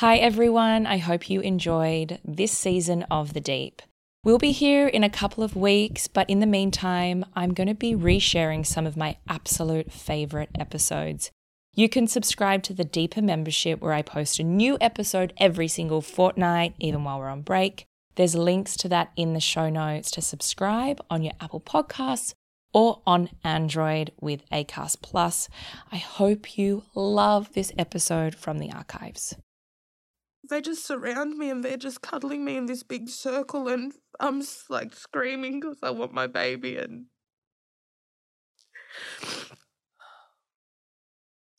Hi, everyone. I hope you enjoyed this season of The Deep. We'll be here in a couple of weeks, but in the meantime, I'm going to be resharing some of my absolute favorite episodes. You can subscribe to the Deeper membership where I post a new episode every single fortnight, even while we're on break. There's links to that in the show notes to subscribe on your Apple Podcasts or on Android with Acast Plus. I hope you love this episode from the archives. They just surround me and they're just cuddling me in this big circle, and I'm like screaming because I want my baby and.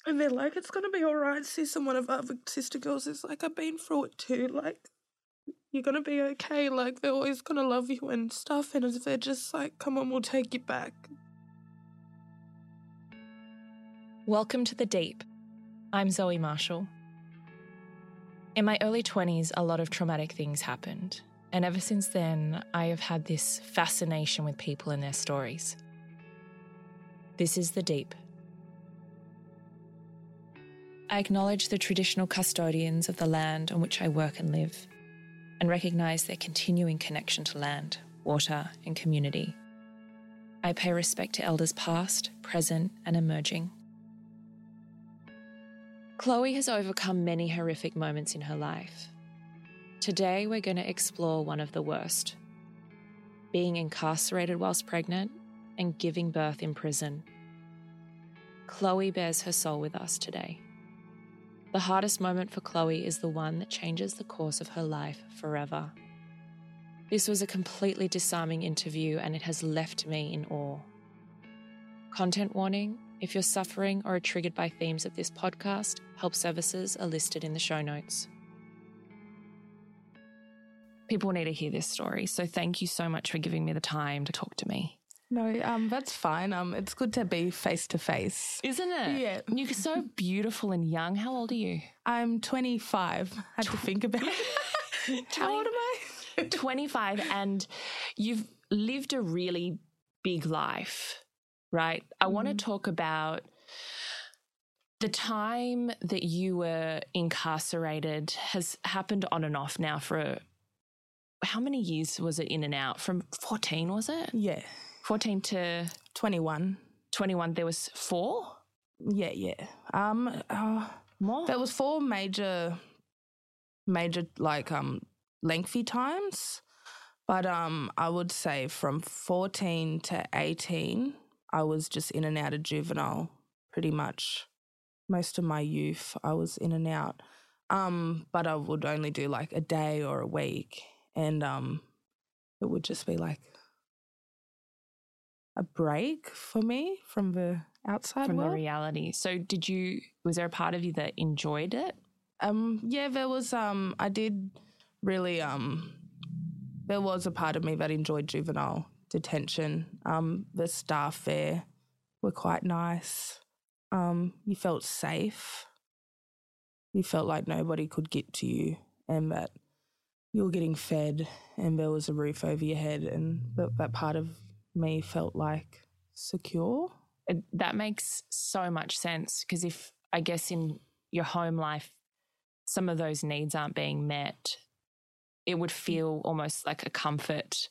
And they're like, it's gonna be all right, sis. And one of our other sister girls is like, I've been through it too. Like, you're gonna be okay. Like, they're always gonna love you and stuff. And they're just like, come on, we'll take you back. Welcome to the Deep. I'm Zoe Marshall. In my early 20s, a lot of traumatic things happened. And ever since then, I have had this fascination with people and their stories. This is the Deep. I acknowledge the traditional custodians of the land on which I work and live, and recognise their continuing connection to land, water, and community. I pay respect to elders past, present, and emerging. Chloe has overcome many horrific moments in her life. Today, we're going to explore one of the worst being incarcerated whilst pregnant and giving birth in prison. Chloe bares her soul with us today. The hardest moment for Chloe is the one that changes the course of her life forever. This was a completely disarming interview and it has left me in awe. Content warning if you're suffering or are triggered by themes of this podcast, help services are listed in the show notes. People need to hear this story, so thank you so much for giving me the time to talk to me. No, um, that's fine. Um, it's good to be face to face, isn't it? Yeah. You're so beautiful and young. How old are you? I'm 25. I had to think about it. How old am I? 25, and you've lived a really big life, right? I mm. want to talk about the time that you were incarcerated has happened on and off now for a, how many years was it in and out? From 14, was it? Yeah. 14 to 21. 21, there was four? Yeah, yeah. Um, uh, More? There was four major, major, like, um, lengthy times. But um, I would say from 14 to 18, I was just in and out of juvenile pretty much. Most of my youth, I was in and out. Um, but I would only do like a day or a week. And um, it would just be like a break for me from the outside from world. the reality. So did you was there a part of you that enjoyed it? Um yeah, there was um I did really um there was a part of me that enjoyed juvenile detention. Um the staff there were quite nice. Um you felt safe. You felt like nobody could get to you and that you were getting fed and there was a roof over your head and that, that part of me felt like secure. That makes so much sense because if I guess in your home life, some of those needs aren't being met, it would feel almost like a comfort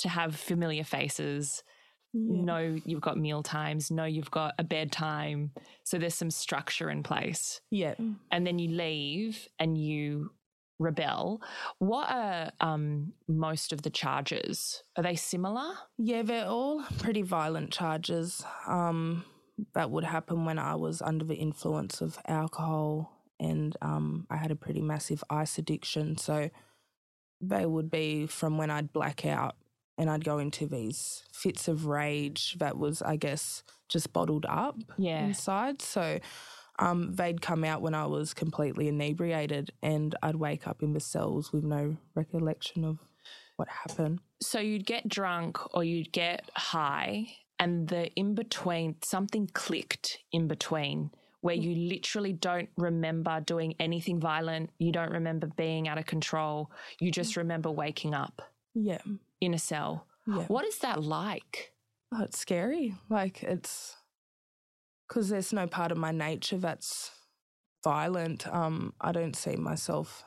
to have familiar faces. Yeah. Know you've got meal times, know you've got a bedtime. So there's some structure in place. Yeah. And then you leave and you rebel. What are um, most of the charges? Are they similar? Yeah, they're all pretty violent charges. Um, that would happen when I was under the influence of alcohol and um, I had a pretty massive ice addiction. So they would be from when I'd black out and I'd go into these fits of rage that was, I guess, just bottled up yeah. inside. So um, they'd come out when I was completely inebriated, and I'd wake up in the cells with no recollection of what happened. So you'd get drunk or you'd get high, and the in between, something clicked in between where you literally don't remember doing anything violent. You don't remember being out of control. You just remember waking up. Yeah. In a cell. Yeah. What is that like? Oh, it's scary. Like, it's because there's no part of my nature that's violent. Um, I don't see myself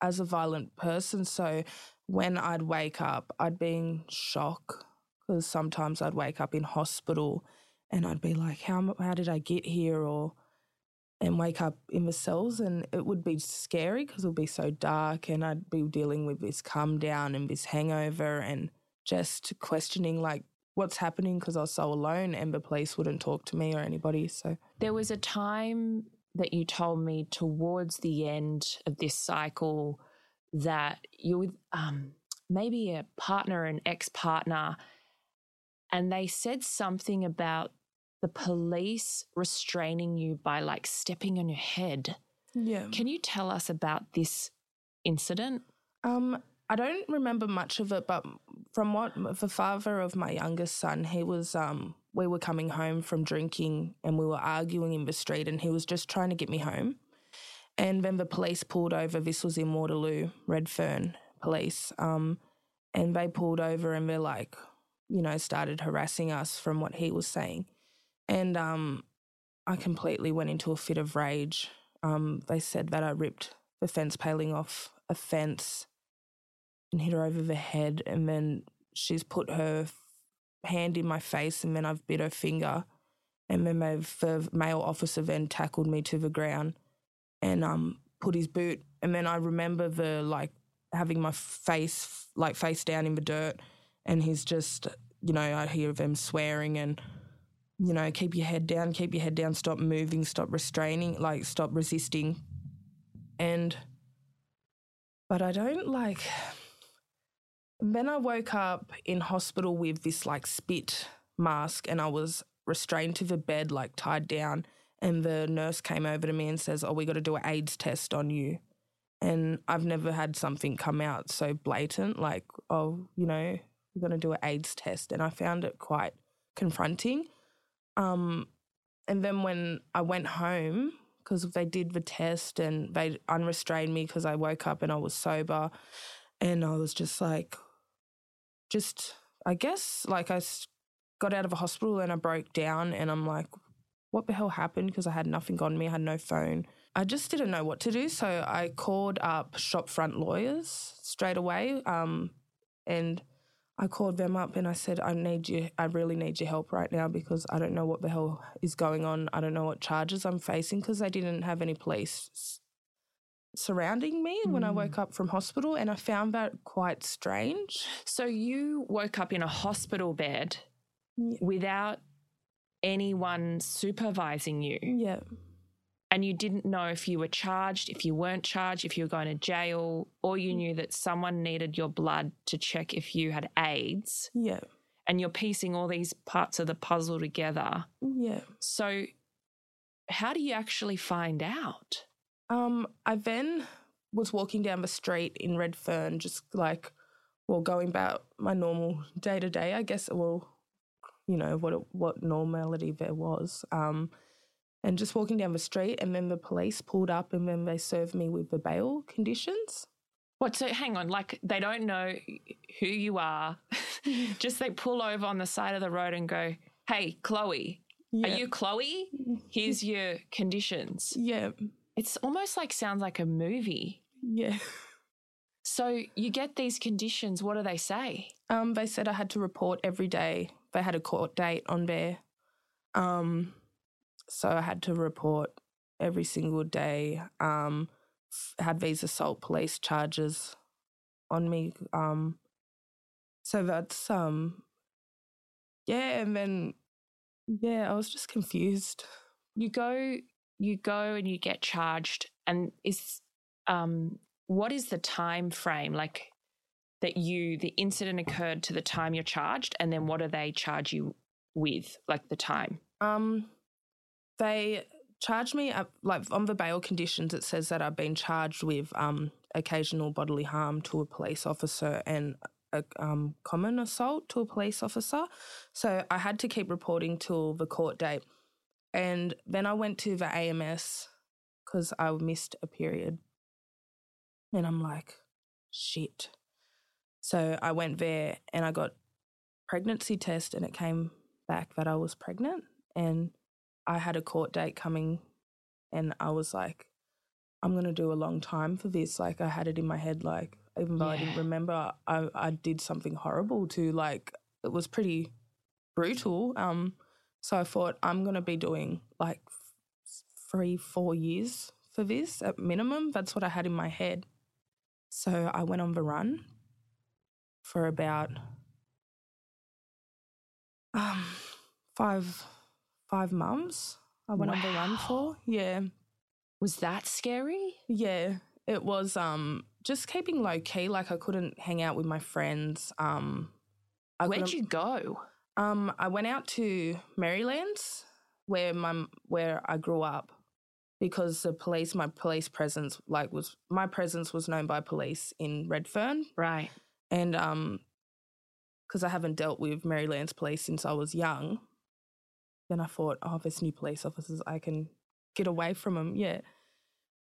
as a violent person. So when I'd wake up, I'd be in shock because sometimes I'd wake up in hospital and I'd be like, how, how did I get here? Or, and wake up in the cells and it would be scary because it would be so dark and I'd be dealing with this come down and this hangover and just questioning like what's happening because I was so alone and the police wouldn't talk to me or anybody. So there was a time that you told me towards the end of this cycle that you with um, maybe a partner, an ex partner, and they said something about the police restraining you by like stepping on your head. Yeah. Can you tell us about this incident? Um, I don't remember much of it, but from what the father of my youngest son, he was um we were coming home from drinking and we were arguing in the street and he was just trying to get me home. And then the police pulled over. This was in Waterloo, Redfern police. Um, and they pulled over and they're like, you know, started harassing us from what he was saying. And um, I completely went into a fit of rage. Um, they said that I ripped the fence paling off a fence and hit her over the head. And then she's put her hand in my face and then I've bit her finger. And then the male officer then tackled me to the ground and um, put his boot. And then I remember the like having my face like face down in the dirt. And he's just, you know, I hear them swearing and you know, keep your head down, keep your head down, stop moving, stop restraining, like stop resisting. And, but I don't like, then I woke up in hospital with this like spit mask and I was restrained to the bed, like tied down. And the nurse came over to me and says, Oh, we got to do an AIDS test on you. And I've never had something come out so blatant, like, oh, you know, we're going to do an AIDS test. And I found it quite confronting. Um, and then when I went home, because they did the test and they unrestrained me because I woke up and I was sober. And I was just like, just, I guess, like I got out of a hospital and I broke down and I'm like, what the hell happened? Because I had nothing on me, I had no phone. I just didn't know what to do. So I called up Shopfront Lawyers straight away. Um, and I called them up and I said, I need you, I really need your help right now because I don't know what the hell is going on. I don't know what charges I'm facing because they didn't have any police surrounding me mm. when I woke up from hospital. And I found that quite strange. So you woke up in a hospital bed yeah. without anyone supervising you. Yeah and you didn't know if you were charged, if you weren't charged, if you were going to jail, or you knew that someone needed your blood to check if you had AIDS. Yeah. And you're piecing all these parts of the puzzle together. Yeah. So, how do you actually find out? Um, I then was walking down the street in Redfern, just like, well, going about my normal day to day, I guess. Well, you know what what normality there was. Um, and just walking down the street, and then the police pulled up, and then they served me with the bail conditions. What? So hang on, like they don't know who you are. just they pull over on the side of the road and go, "Hey, Chloe, yeah. are you Chloe? Here's your conditions." Yeah. It's almost like sounds like a movie. Yeah. So you get these conditions. What do they say? Um, they said I had to report every day. They had a court date on there. Um, so I had to report every single day. Um, had these assault police charges on me. Um, so that's um, yeah, and then yeah, I was just confused. You go, you go, and you get charged, and is um, what is the time frame like? That you the incident occurred to the time you're charged, and then what do they charge you with, like the time? Um, they charged me like on the bail conditions. It says that I've been charged with um, occasional bodily harm to a police officer and a um, common assault to a police officer. So I had to keep reporting till the court date, and then I went to the AMS because I missed a period, and I'm like, shit. So I went there and I got pregnancy test, and it came back that I was pregnant, and I had a court date coming and I was like, I'm gonna do a long time for this. Like I had it in my head, like even though I didn't remember, I I did something horrible to like it was pretty brutal. Um, so I thought I'm gonna be doing like three, four years for this at minimum. That's what I had in my head. So I went on the run for about um five five months. I went on the run for yeah. Was that scary? Yeah, it was um just keeping low key. Like I couldn't hang out with my friends. Um, I Where'd you go? Um, I went out to Merrylands, where my where I grew up, because the police, my police presence, like was my presence was known by police in Redfern, Right. and um, because I haven't dealt with Merrylands police since I was young, then I thought, oh, there's new police officers, I can get away from them, yeah.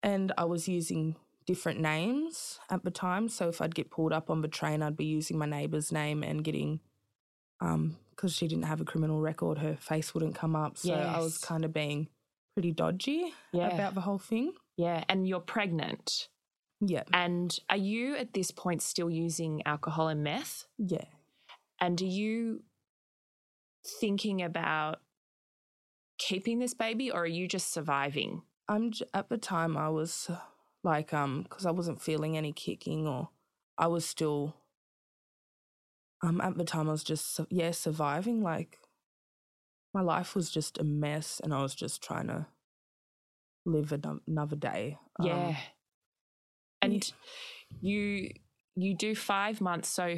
And I was using different names at the time, so if I'd get pulled up on the train, I'd be using my neighbour's name and getting, um, because she didn't have a criminal record, her face wouldn't come up, so I was kind of being pretty dodgy Yeah. about the whole thing. Yeah. And you're pregnant. Yeah, And are you at this point still using alcohol and meth? yeah. And are you thinking about keeping this baby or are you just surviving? I'm at the time I was uh, like um because I wasn't feeling any kicking or I was still um at the time I was just yeah surviving like my life was just a mess and I was just trying to live ano- another day. Um, Yeah. And you you do 5 months so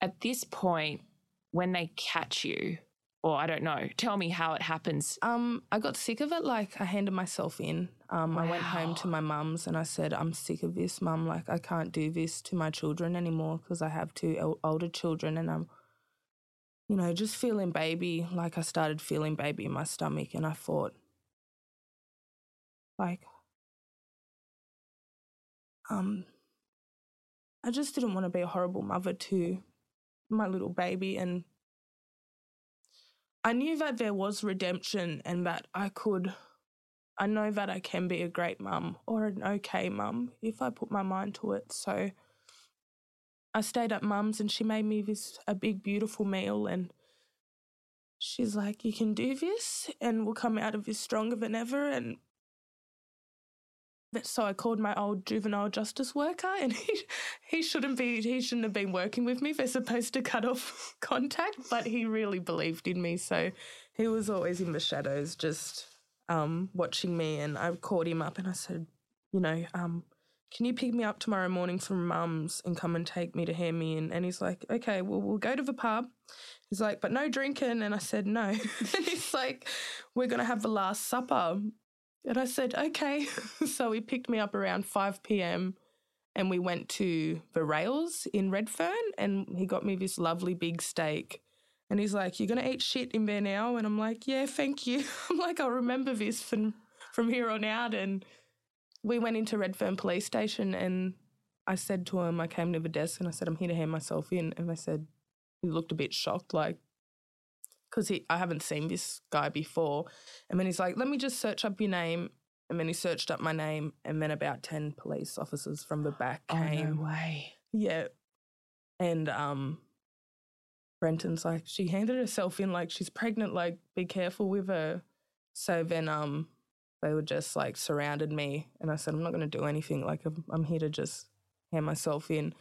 at this point when they catch you or I don't know, tell me how it happens. Um, I got sick of it. Like I handed myself in. Um, I went home to my mum's and I said, "I'm sick of this, mum. Like I can't do this to my children anymore because I have two el- older children and I'm, you know, just feeling baby. Like I started feeling baby in my stomach, and I thought, like, um, I just didn't want to be a horrible mother to my little baby and." I knew that there was redemption and that I could, I know that I can be a great mum or an okay mum if I put my mind to it. So I stayed at mum's and she made me this, a big, beautiful meal. And she's like, You can do this and we'll come out of this stronger than ever. And so I called my old juvenile justice worker, and he he shouldn't be he shouldn't have been working with me. They're supposed to cut off contact, but he really believed in me, so he was always in the shadows, just um, watching me. And I called him up, and I said, you know, um, can you pick me up tomorrow morning from mum's and come and take me to hear me in? And he's like, okay, well, we'll go to the pub. He's like, but no drinking. And I said, no. and he's like, we're going to have the last supper. And I said, okay. so he picked me up around 5 p.m. and we went to the rails in Redfern and he got me this lovely big steak. And he's like, You're going to eat shit in there now? And I'm like, Yeah, thank you. I'm like, I'll remember this from, from here on out. And we went into Redfern Police Station and I said to him, I came to the desk and I said, I'm here to hand myself in. And they said, He looked a bit shocked, like, because he I haven't seen this guy before. And then he's like, let me just search up your name. And then he searched up my name. And then about 10 police officers from the back came. Oh, no way. Yeah. And um Brenton's like, she handed herself in like she's pregnant, like, be careful with her. So then um they were just like surrounded me and I said, I'm not gonna do anything. Like I'm, I'm here to just hand myself in.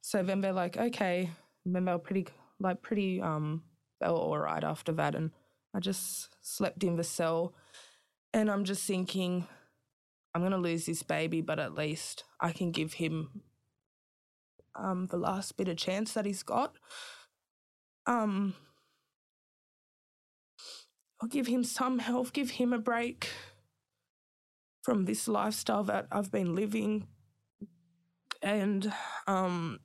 So then they're like, okay. And then they were pretty like pretty um they all right after that and I just slept in the cell and I'm just thinking, I'm gonna lose this baby, but at least I can give him um, the last bit of chance that he's got. Um, I'll give him some help, give him a break from this lifestyle that I've been living. And um,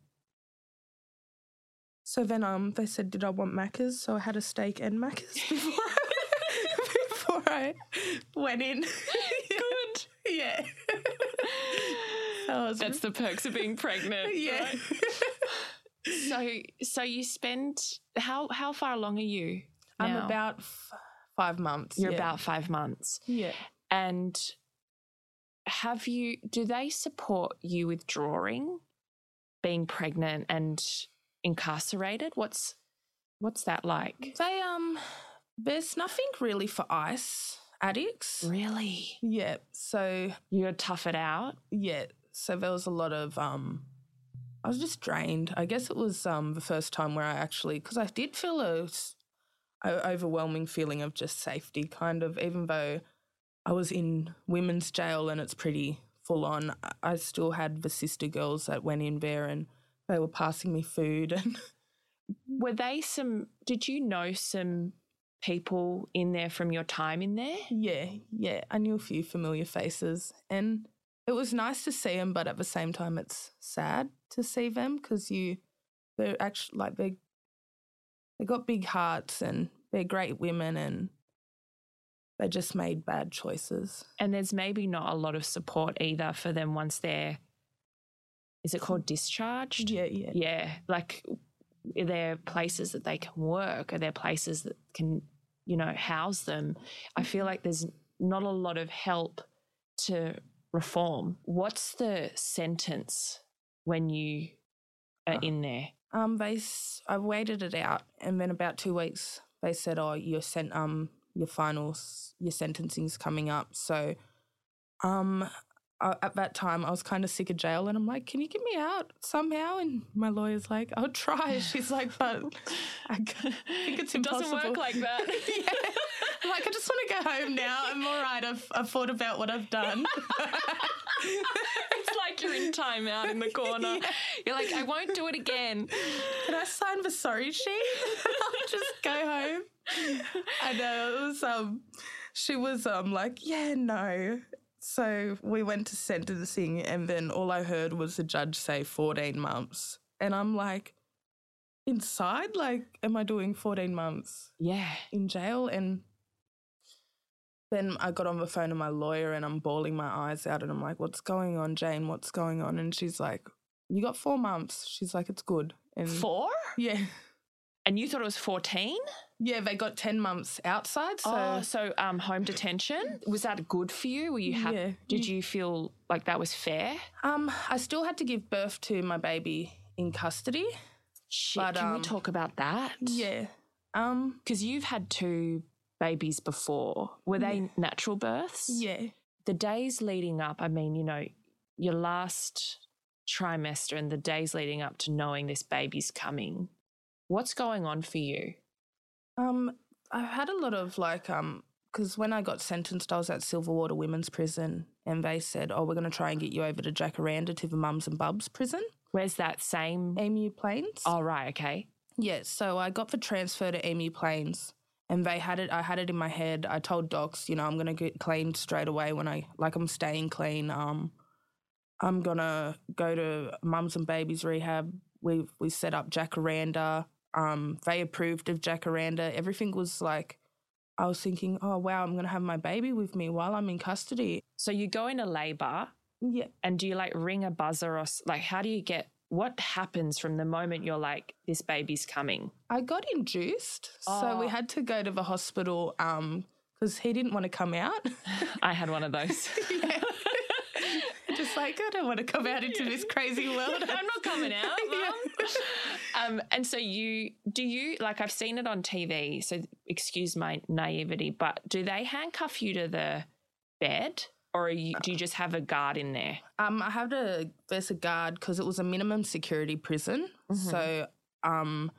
so then um, they said, Did I want Macca's? So I had a steak and Macca's before I, before I went in. Good. Yeah. That was That's the perks of being pregnant. yeah. So, so you spend how how far along are you? I'm about f- five months. You're yeah. about five months, Yeah. and have you, do they support you withdrawing, being pregnant and incarcerated? What's, what's that like? They um, there's nothing really for ice addicts. Really? Yeah. So You tough it out? yeah. So there was a lot of um. I was just drained. I guess it was um the first time where I actually because I did feel a overwhelming feeling of just safety, kind of. Even though I was in women's jail and it's pretty full on, I still had the sister girls that went in there and they were passing me food and Were they some, did you know some people in there from your time in there? Yeah, yeah. I knew a few familiar faces, and it was nice to see them. But at the same time, it's sad to see them because you, they're actually like they, they got big hearts and they're great women, and they just made bad choices. And there's maybe not a lot of support either for them once they're, is it called discharged? Yeah, yeah, Yeah. Like, are there places that they can work? Are there places that can, you know, house them? I feel like there's not a lot of help to reform. What's the sentence when you are in there? Um, they, I waited it out, and then about two weeks, they said, "Oh, your sent, um, your finals, your sentencing's coming up." So, um, I, at that time, I was kind of sick of jail, and I'm like, "Can you get me out somehow?" And my lawyer's like, "I'll try." She's like, "But I think it's It doesn't work like that. yeah. I'm like, I just want to go home now. I'm all right. I've, I've thought about what I've done. it's like you're in timeout in the corner. You're like, I won't do it again. Can I sign the sorry sheet? I'll just go home. I know it was um she was um like, yeah, no. So we went to sentencing and then all I heard was the judge say 14 months. And I'm like, inside? Like, am I doing 14 months Yeah. in jail? And then I got on the phone to my lawyer and I'm bawling my eyes out and I'm like, what's going on, Jane? What's going on? And she's like, you got four months. She's like, it's good. And Four? yeah. And you thought it was 14? Yeah, they got 10 months outside. So, oh, so um, home detention. Was that good for you? Were you happy? Yeah. Did you feel like that was fair? um, I still had to give birth to my baby in custody. Shit, But, can we um, talk about that? Yeah. Um, Because you've had two babies before. Were they natural births? yeah. The days leading up, I mean, you know, your last trimester and the days leading up to knowing this baby's coming, what's going on for you? Um, I've had a lot of like, um, because when I got sentenced, I was at Silverwater Women's Prison and they said, oh, we're going to try and get you over to Jacaranda to the Mums and Bubs prison, Where's that same? Emu Plains. Oh, right, okay. Yeah, so I got the transfer to Emu Plains and they had it I had it in my head. I told docs, you know, I'm going to get cleaned straight away when I like I'm staying clean. Um I'm going to go to mums and babies rehab. We we set up Jacaranda. Um they approved of Jacaranda. Everything was like I was thinking, "Oh wow, I'm going to have my baby with me while I'm in custody." So you go into labor Yeah. and do you like ring a buzzer or like how do you get what happens from the moment you're like this baby's coming? I got induced, so we Oh. had to go to the hospital um cuz he didn't want to come out. I had one of those. Yeah. Just like, I don't want to come out into this crazy world. I'm not coming out, Yeah. um, and so you do you like I've seen it on TV. So excuse my naivety, but do they handcuff you to the bed, or are you, do you just have a guard in there? Um, I had a there's a guard because it was a minimum security prison. So, um,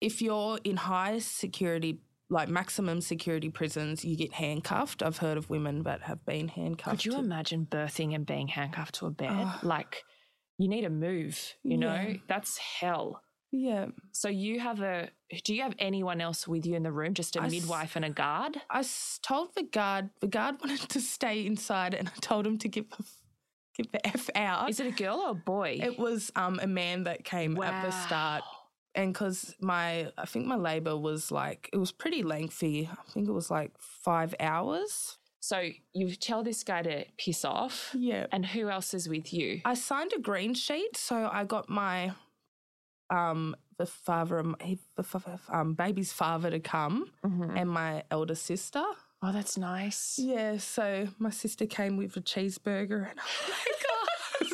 if you're in high security, like maximum security prisons, you get handcuffed. I've heard of women that have been handcuffed. Could you imagine birthing and being handcuffed to a bed? Oh. Like you need to move. You know Yeah. that's hell. Yeah, So you have a. Do you have anyone else with you in the room? Just a I s- midwife and a guard? I s- told the guard. The guard wanted to stay inside, and I told him to get the f- get the f out. Is it a girl or a boy? It was um, a man that came at the start. And because my, I think my labor was like, it was pretty lengthy. I think it was like five hours. So you tell this guy to piss off, Yeah. and who else is with you? I signed a green sheet. So I got my, um, the father, of my- the um, baby's father to come Mhm. and my elder sister. Oh, that's nice. Yeah, so my sister came with a cheeseburger and oh my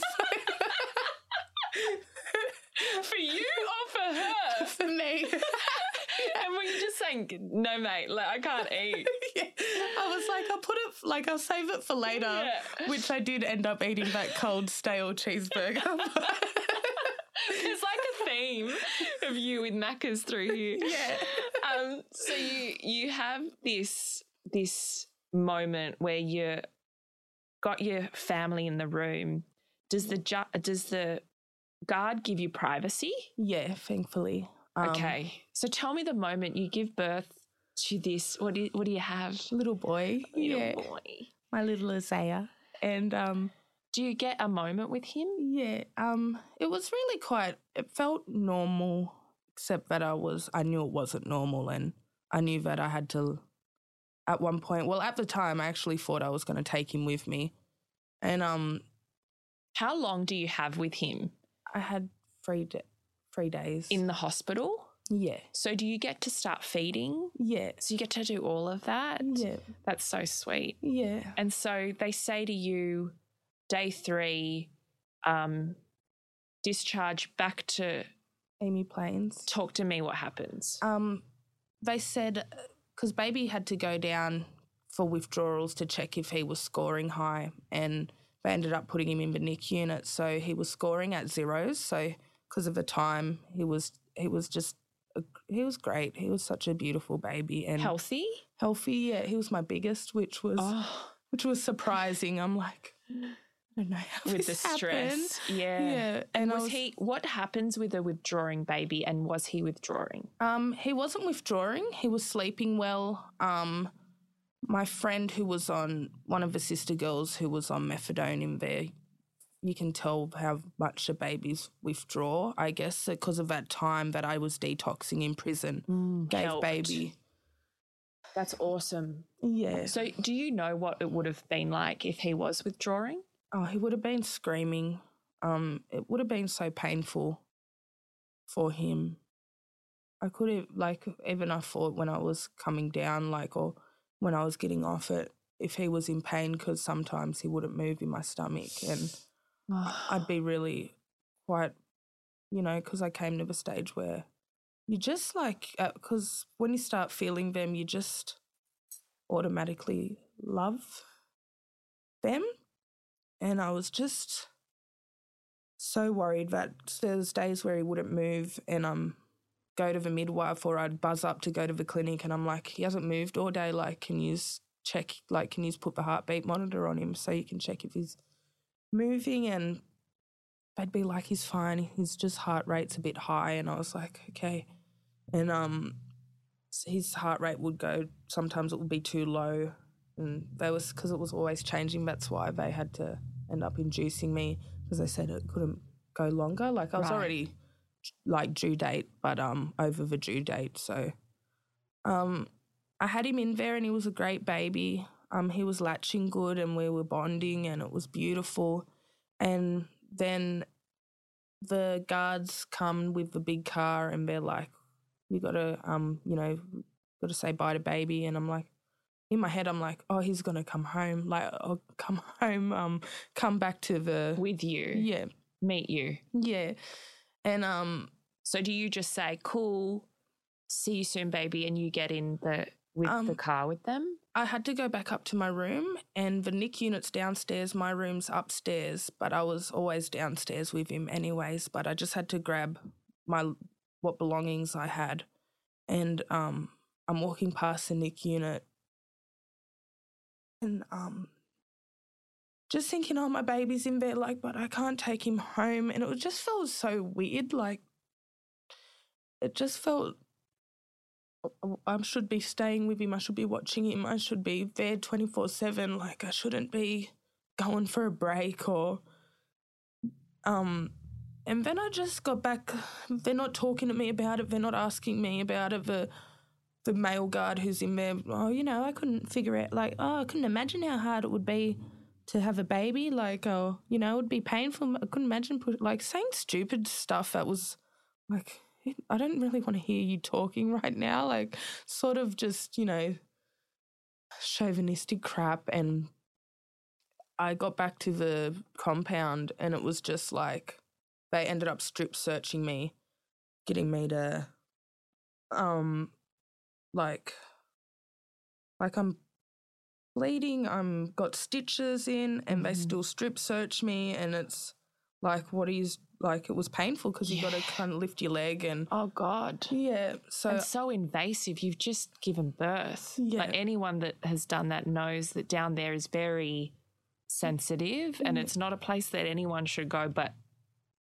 oh, for you her? for me. and were you just saying, no, mate, like I can't eat? yeah. I was like, I'll put it, like, I'll save it for later, Yeah. which I did end up eating that cold, stale cheeseburger. There's like a theme of you with Macca's through here. yeah. Um, so you you have this this moment where you got your family in the room. Does the ju- does the guard give you privacy? Yeah, thankfully. Um, okay. So tell me the moment you give birth to this. What do you, what do you have? Little boy. Little yeah. boy. My little Isaiah. And, um, Do you get a moment with him? Yeah, um, it was really quite. It felt normal, except that I was. I knew it wasn't normal, and I knew that I had to. At one point, well, at the time, I actually thought I was going to take him with me, and um, How long do you have with him I had three da three days. in the hospital? yeah, So do you get to start feeding? yeah, So you get to do all of that? yeah, That's so sweet. yeah. And so they say to you, day three, um, discharge back to Emu Plains. talk to me what happens. Um, they said because baby had to go down for withdrawals to check if he was scoring high, and they ended up putting him in the NIC unit. So he was scoring at zeros. So because of the time, he was he was just a, he was great. He was such a beautiful baby and Healthy? healthy. Yeah, he was my biggest, which was Oh, which was surprising. I'm like, I don't know how with the this happened. stress. Yeah. Yeah, and was, was he what happens with a withdrawing baby and was he withdrawing? Um, he wasn't withdrawing. He was sleeping well. Um, my friend who was on one of the sister girls who was on methadone in there, you can tell how much the babies withdraw. I guess because of that time that I was detoxing in prison, gave helped. baby. That's awesome. Yeah. So do you know what it would have been like if he was withdrawing? Oh, he would have been screaming. Um, it would have been so painful for him. I could have, like, even I thought when I was coming down, like, or when I was getting off it, if he was in pain, because sometimes he wouldn't move in my stomach, and I'd be really quite, you know, because I came to the stage where you just like, because when you start feeling them, you just automatically love them. And I was just so worried that there's days where he wouldn't move and um go to the midwife or I'd buzz up to go to the clinic and I'm like, he hasn't moved all day. Like, can you check, like, can you put the heartbeat monitor on him so you can check if he's moving? And they'd be like, he's fine. His just heart rate's a bit high. And I was like, okay. And um, his heart rate would go, sometimes it would be too low. And they was, because it was always changing, that's why they had to end up inducing me because they said it couldn't go longer. Like, I was Right. already like due date, but um over the due date. So um I had him in there and he was a great baby. Um he was latching good and we were bonding and it was beautiful. And then the guards come with the big car and they're like, You gotta um, you know, gotta say bye to baby and I'm like in my head I'm like, Oh, he's gonna come home. Like I'll come home, um, come back to the With you. Yeah. Meet you. Yeah. And um So do you just say, cool, see you soon, baby, and you get in the with the Um, car with them? I had to go back up to my room, and the Nick unit's downstairs. My room's upstairs, but I was always downstairs with him, anyways. But I just had to grab my what belongings I had, and um, I'm walking past the Nick unit, and um, just thinking, oh, my baby's in bed, like, but I can't take him home, and it just felt so weird, like, it just felt I should be staying with him. I should be watching him. I should be there 24 7. Like, I shouldn't be going for a break or. Um, and then I just got back. They're not talking to me about it. They're not asking me about it. The, the male guard who's in there, oh, you know, I couldn't figure out, like, oh, I couldn't imagine how hard it would be to have a baby. Like, oh, you know, it would be painful. I couldn't imagine, put, like, saying stupid stuff that was like, I don't really want to hear you talking right now. Like, sort of just, you know, chauvinistic crap and I got back to the compound and it was just like they ended up strip searching me, getting me to um like like I'm bleeding, I'm got stitches in and they Mhm. still strip search me and it's like what is like it was painful because you got to kind of lift your leg and Oh God. yeah, so and so invasive. You've just given birth. yeah. Like anyone that has done that knows that down there is very sensitive and Yeah. it's not a place that anyone should go but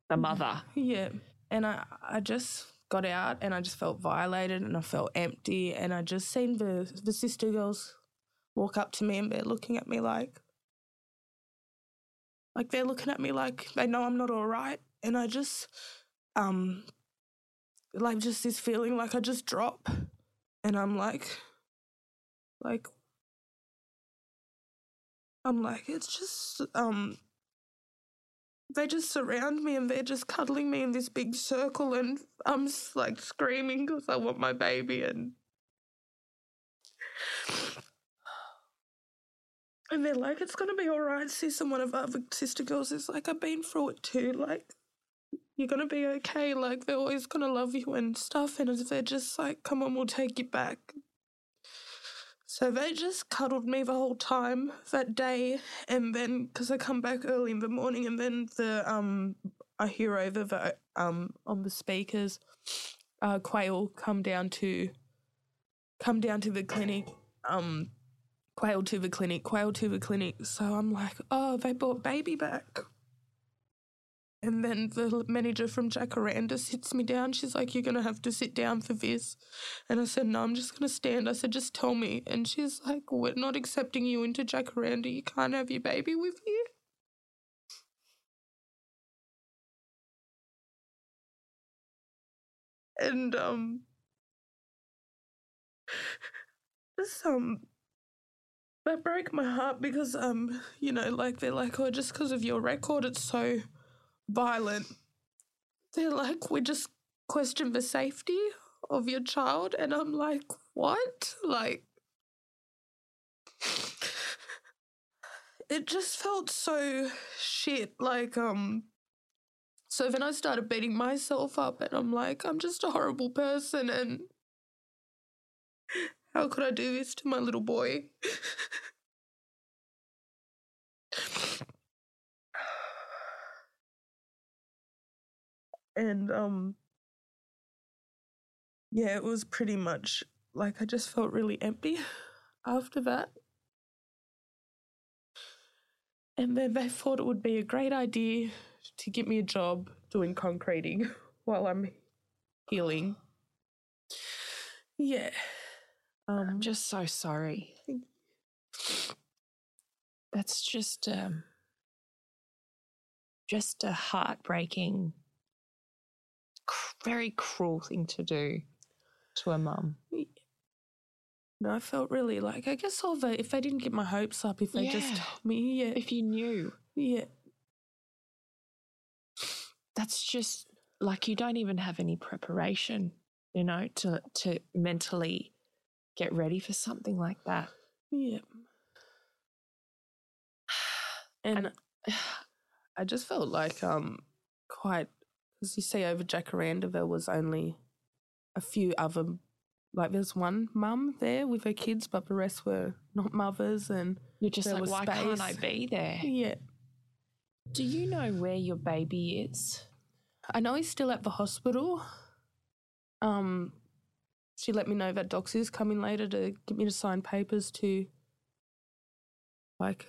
the mm-hmm. mother. Yeah. And I, I just got out and I just felt violated and I felt empty. And I just seen the, the sister girls walk up to me and they're looking at me like, like they're looking at me like they know I'm not all right. And I just, um, like just this feeling like I just drop and I'm like, like, I'm like, it's just, um, they just surround me and they're just cuddling me in this big circle and I'm like screaming because I want my baby and and they're like it's gonna be all right. Sis and one of our other sister girls is like I've been through it too. Like you're gonna be okay. Like they're always gonna love you and stuff. And they're just like come on we'll take you back so they just cuddled me the whole time that day. And then because I come back early in the morning, and then the um I hear over the um on the speakers, uh, Quayle come down to come down to the clinic, um, Quayle the clinic, Quayle the clinic. So I'm like, oh, they brought baby back. And then the manager from Jacaranda sits me down. She's like, You're going to have to sit down for this. And I said, No, I'm just going to stand. I said, Just tell me. And she's like, We're not accepting you into Jacaranda. You can't have your baby with you. And, um, um, that broke my heart because, um, you know, like they're like, oh, just because of your record, it's so violent. They're like, we just question the safety of your child. And I'm like, what? Like, it just felt so shit. Like, um, so then I started beating myself up and I'm like, I'm just a horrible person and how could I do this to my little boy? and um yeah, it was pretty much like I just felt really empty after that. And then they thought it would be a great idea to get me a job doing concreting while I'm healing. Yeah. Um I'm just so sorry. That's just um just a heartbreaking cr- very cruel thing to do to a mum. no, I felt really like I guess all the if they didn't get my hopes up, if they just told me, yeah, If you knew, yeah, that's just like you don't even have any preparation, you know, to to mentally get ready for something like that. yeah. And I just felt like um quite because you see over Jacaranda there was only a few other like there's one mum there with her kids, but the rest were not mothers and You're just like, why can't I be there? yeah. Do you know where your baby is? I know he's still at the hospital. Um, she let me know that Docs is coming later to get me to sign papers to, like,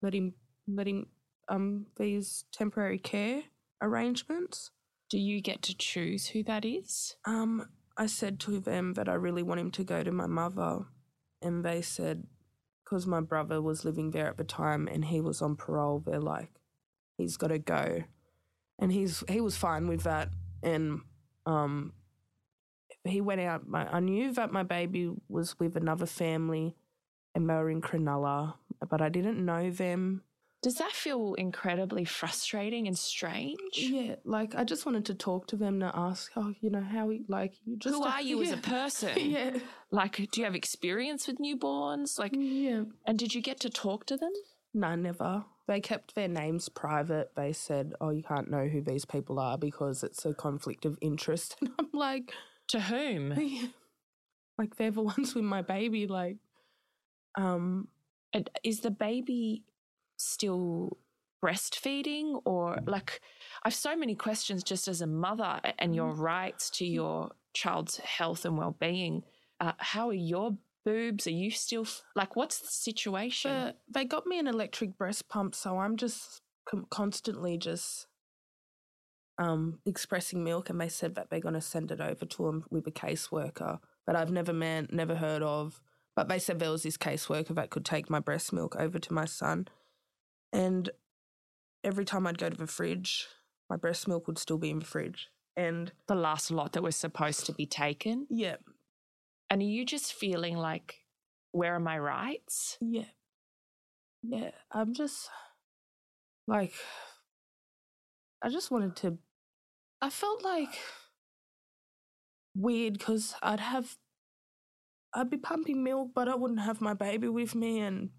let him let him um these temporary care arrangements. Do you get to choose who that is? Um, I said to them that I really want him to go to my mother, and they said because my brother was living there at the time and he was on parole, they're like, he's got to go, and he's he was fine with that, and um, he went out. My I knew that my baby was with another family, and they were in Cronulla, but I didn't know them, Does that feel incredibly frustrating and strange? Yeah, like I just wanted to talk to them to ask, oh, you know, how we like you just Who are you as a person? Yeah. Like, do you have experience with newborns? Like, Yeah. and did you get to talk to them? No, never. They kept their names private. They said, oh, you can't know who these people are because it's a conflict of interest. And I'm like, To whom? like they're the ones with my baby. Like, um, Is the baby still breastfeeding or like I've so many questions just as a mother and your rights to your child's health and well-being. Uh, how are your boobs? Are you still f- like what's the situation? but they got me an electric breast pump, so I'm just com- constantly just um expressing milk, and they said that they're going to send it over to them with a caseworker that I've never man never heard of. But they said there was this caseworker that could take my breast milk over to my son, and every time I'd go to the fridge, my breast milk would still be in the fridge, and the last lot that was supposed to be taken. yeah, And are you just feeling like where are my rights? Yeah. Yeah. I'm just like, I just wanted to, I felt like weird because I'd have, I'd be pumping milk, but I wouldn't have my baby with me. And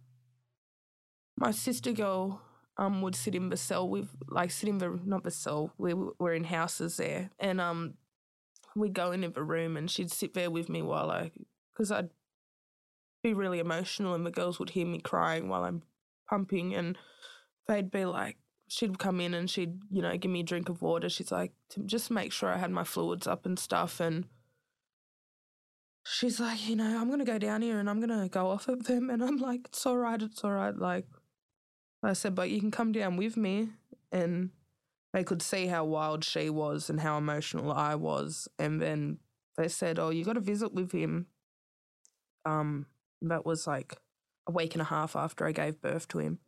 my sister girl um, would sit in the cell with, like, sit in the, not the cell, we were in houses there. And um, we'd go into the room and she'd sit there with me while I, because I'd be really emotional and the girls would hear me crying while I'm pumping and they'd be like she'd come in and she'd you know give me a drink of water. She's like just make sure I had my fluids up and stuff. And she's like you know I'm going to go down here and I'm going to go off of them. And I'm like it's all right it's all right. Like I said but you can come down with me. And they could see how wild she was and how emotional I was. And then they said oh you got to visit with him. Um that was like a week and a half after I gave birth to him.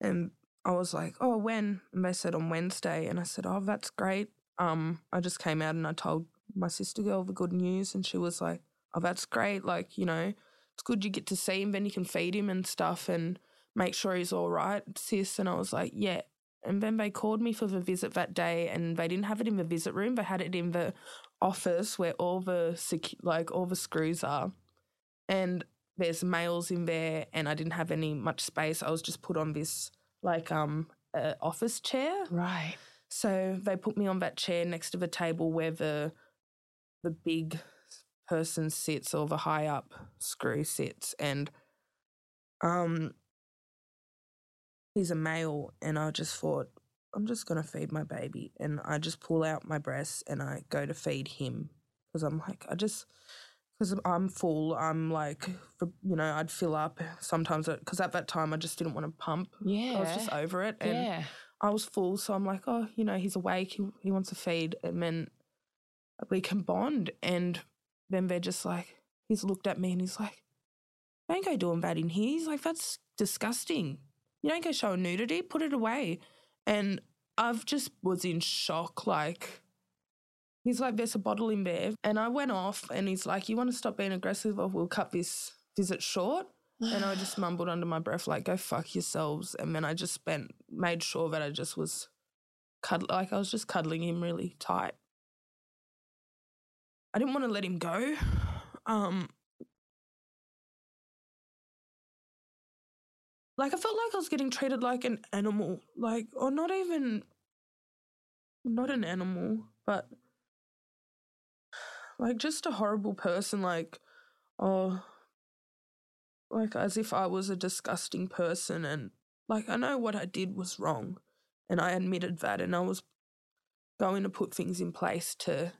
And I was like, oh, when? And they said on Wednesday. And I said, oh, that's great. Um, I just came out and I told my sister girl the good news. And she was like, oh, that's great. Like, you know, it's good you get to see him, then you can feed him and stuff and make sure he's all right, sis. And I was like, yeah. And then they called me for the visit that day and they didn't have it in the visit room. They had it in the office where all the, secu- like, all the screws are. And there's males in there and I didn't have any much space. I was just put on this like um uh, office chair. Right. So they put me on that chair next to the table where the the big person sits or the high up screw sits and um he's a male and I just thought I'm just going to feed my baby and I just pull out my breast and I go to feed him because I'm like I just because I'm full. I'm like, you know, I'd fill up sometimes because at that time I just didn't want to pump. Yeah. I was just over it, and yeah. I was full. So I'm like, oh, you know, he's awake. He he wants to feed, and then we can bond. And then they're just like, he's looked at me and he's like, don't go doing that in here. He's like, that's disgusting. You don't go showing nudity. Put it away. And I've just was in shock, like. He's like, there's a bottle in there. And I went off and he's like, you want to stop being aggressive or we'll cut this visit short? And I just mumbled under my breath, like, go fuck yourselves. And then I just spent, made sure that I just was, cuddle, like, I was just cuddling him really tight. I didn't want to let him go. Um, like, I felt like I was getting treated like an animal, like, or not even, not an animal, but like just a horrible person, like, oh, like as if I was a disgusting person. And like, I know what I did was wrong. And I admitted that. And I was going to put things in place to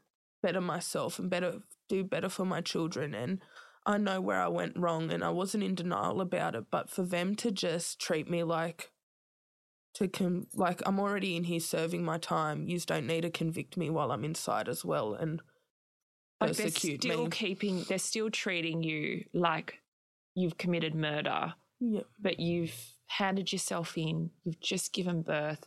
better myself and better do better for my children. And I know where I went wrong and I wasn't in denial about it. But for them to just treat me like, to com- like I'm already in here serving my time. You don't need to convict me while I'm inside as well and Like they're still keeping, they're still treating you like you've committed murder, Yeah. but you've handed yourself in, you've just given birth.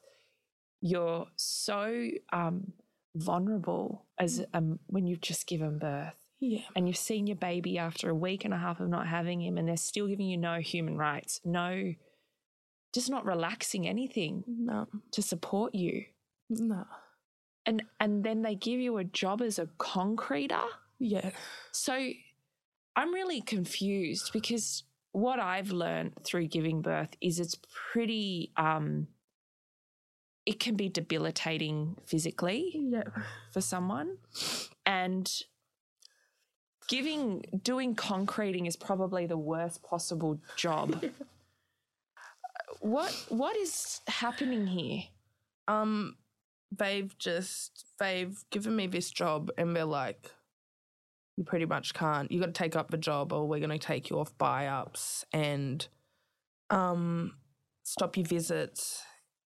You're so um, vulnerable as um, when you've just given birth. Yeah. and you've seen your baby after a week and a half of not having him, and they're still giving you no human rights, no just not relaxing anything No, to support you. no. And and then they give you a job as a concreter. Yeah. So I'm really confused because what I've learned through giving birth is it's pretty um it can be debilitating physically Yeah. for someone and giving doing concreting is probably the worst possible job. what what is happening here? Um, they've just they've given me this job and they're like, you pretty much can't. You got to take up the job, or we're going to take you off buy ups and um stop your visits.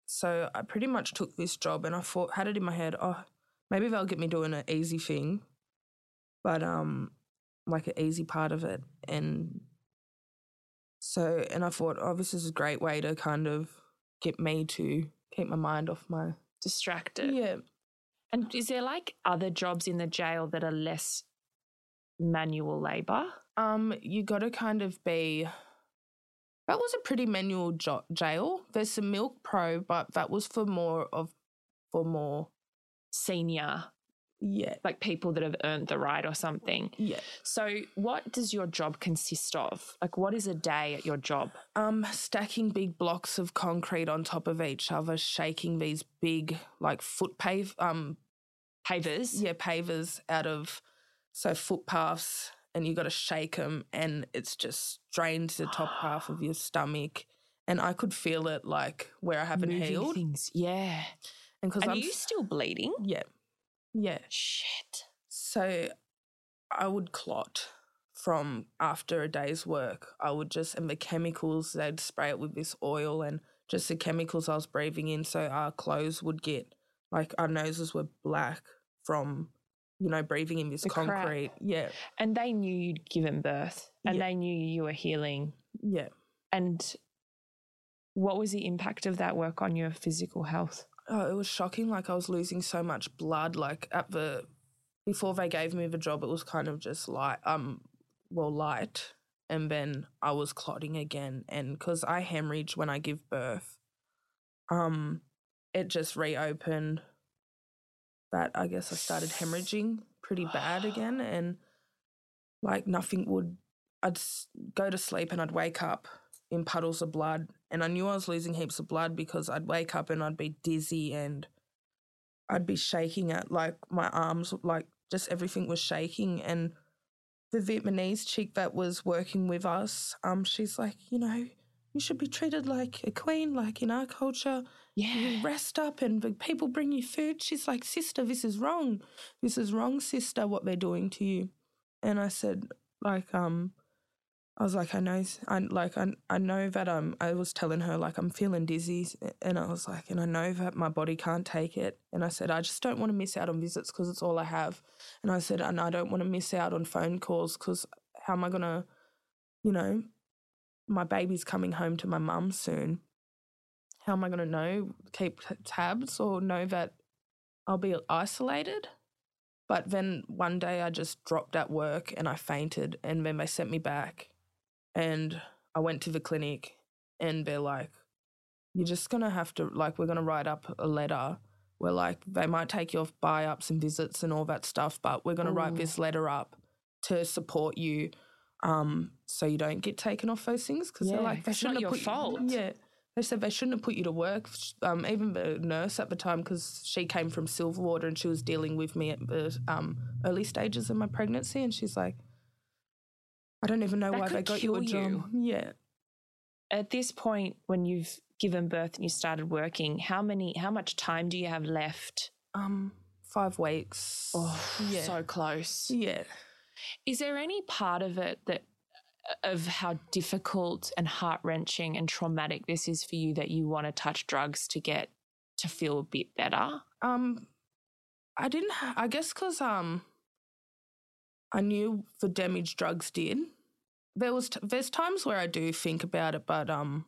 So I pretty much took this job and I thought had it in my head, oh, maybe they'll get me doing an easy thing, but um, like an easy part of it, and so and I thought, oh, this is a great way to kind of get me to keep my mind off my Distracted. yeah. And is there like other jobs in the jail that are less manual labor? Um, you got to kind of be. That was a pretty manual jo- jail. There's some milk pro, but that was for more of, for more. Senior, Yeah, like people that have earned the right or something. yeah. So, what does your job consist of? Like, what is a day at your job? Um, stacking big blocks of concrete on top of each other, shaking these big like foot pave um Pavers? yeah pavers out of so footpaths, and you got to shake them, and it's just drained to the top half of your stomach, and I could feel it like where I haven't Moving healed, things. Yeah. and because And I'm are you still bleeding? yeah, yeah. Shit. So I would clot from after a day's work. I would just, and the chemicals, they'd spray it with this oil and just the chemicals I was breathing in. So our clothes would get, like, our noses were black from, you know, breathing in this The crap. concrete. Yeah. And they knew you'd given birth and Yeah. they knew you were healing. Yeah. And what was the impact of that work on your physical health? Oh, it was shocking. Like, I was losing so much blood. Like, at the, before they gave me the job, it was kind of just light, um, well, light. And then I was clotting again. And because I hemorrhage when I give birth, um, it just reopened that I guess I started hemorrhaging pretty bad again. And like nothing would, I'd go to sleep and I'd wake up in puddles of blood. And I knew I was losing heaps of blood because I'd wake up and I'd be dizzy and I'd be shaking at like my arms, like just everything was shaking. And the Vietnamese chick that was working with us, um, she's like, you know, you should be treated like a queen, like in our culture. Yeah. You rest up and the people bring you food. She's like, sister, this is wrong. This is wrong, sister, what they're doing to you. And I said, like, um, I was like, I know, I like, I, I know that um, I was telling her like I'm feeling dizzy, and I was like, and I know that my body can't take it, and I said I just don't want to miss out on visits because it's all I have, and I said, and I don't want to miss out on phone calls because how am I gonna, you know, my baby's coming home to my mum soon. How am I gonna know keep tabs or know that I'll be isolated? But then one day I just dropped at work and I fainted, and then they sent me back and I went to the clinic and they're like, you're just going to have to, like, we're going to write up a letter where, like, they might take you off buy ups and visits and all that stuff, but we're going to write this letter up to support you um, so you don't get taken off those things. Because Yeah, they're like, they not shouldn't have your put you- yeah. They said they shouldn't have put you to work. Um, even the nurse at the time, because she came from Silverwater and she was dealing with me at the um, early stages of my pregnancy, and she's like, I don't even know That why they got you a job. Yeah. At this point, when you've given birth and you started working, how many, how much time do you have left? Um, five weeks. yeah. so close. yeah. Is there any part of it that of how difficult and heart wrenching and traumatic this is for you that you want to touch drugs to get to feel a bit better? Um, I didn't. Ha- I guess because um, I knew the damage drugs did. There was t- there's times where I do think about it, but um,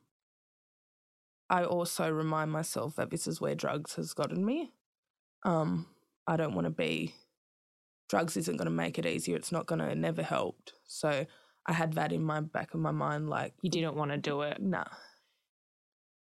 I also remind myself that this is where drugs has gotten me. Um, I don't want to be. Drugs isn't going to make it easier. It's not going to. It never helped. So I had that in my back of my mind, like You didn't want to do it. nah.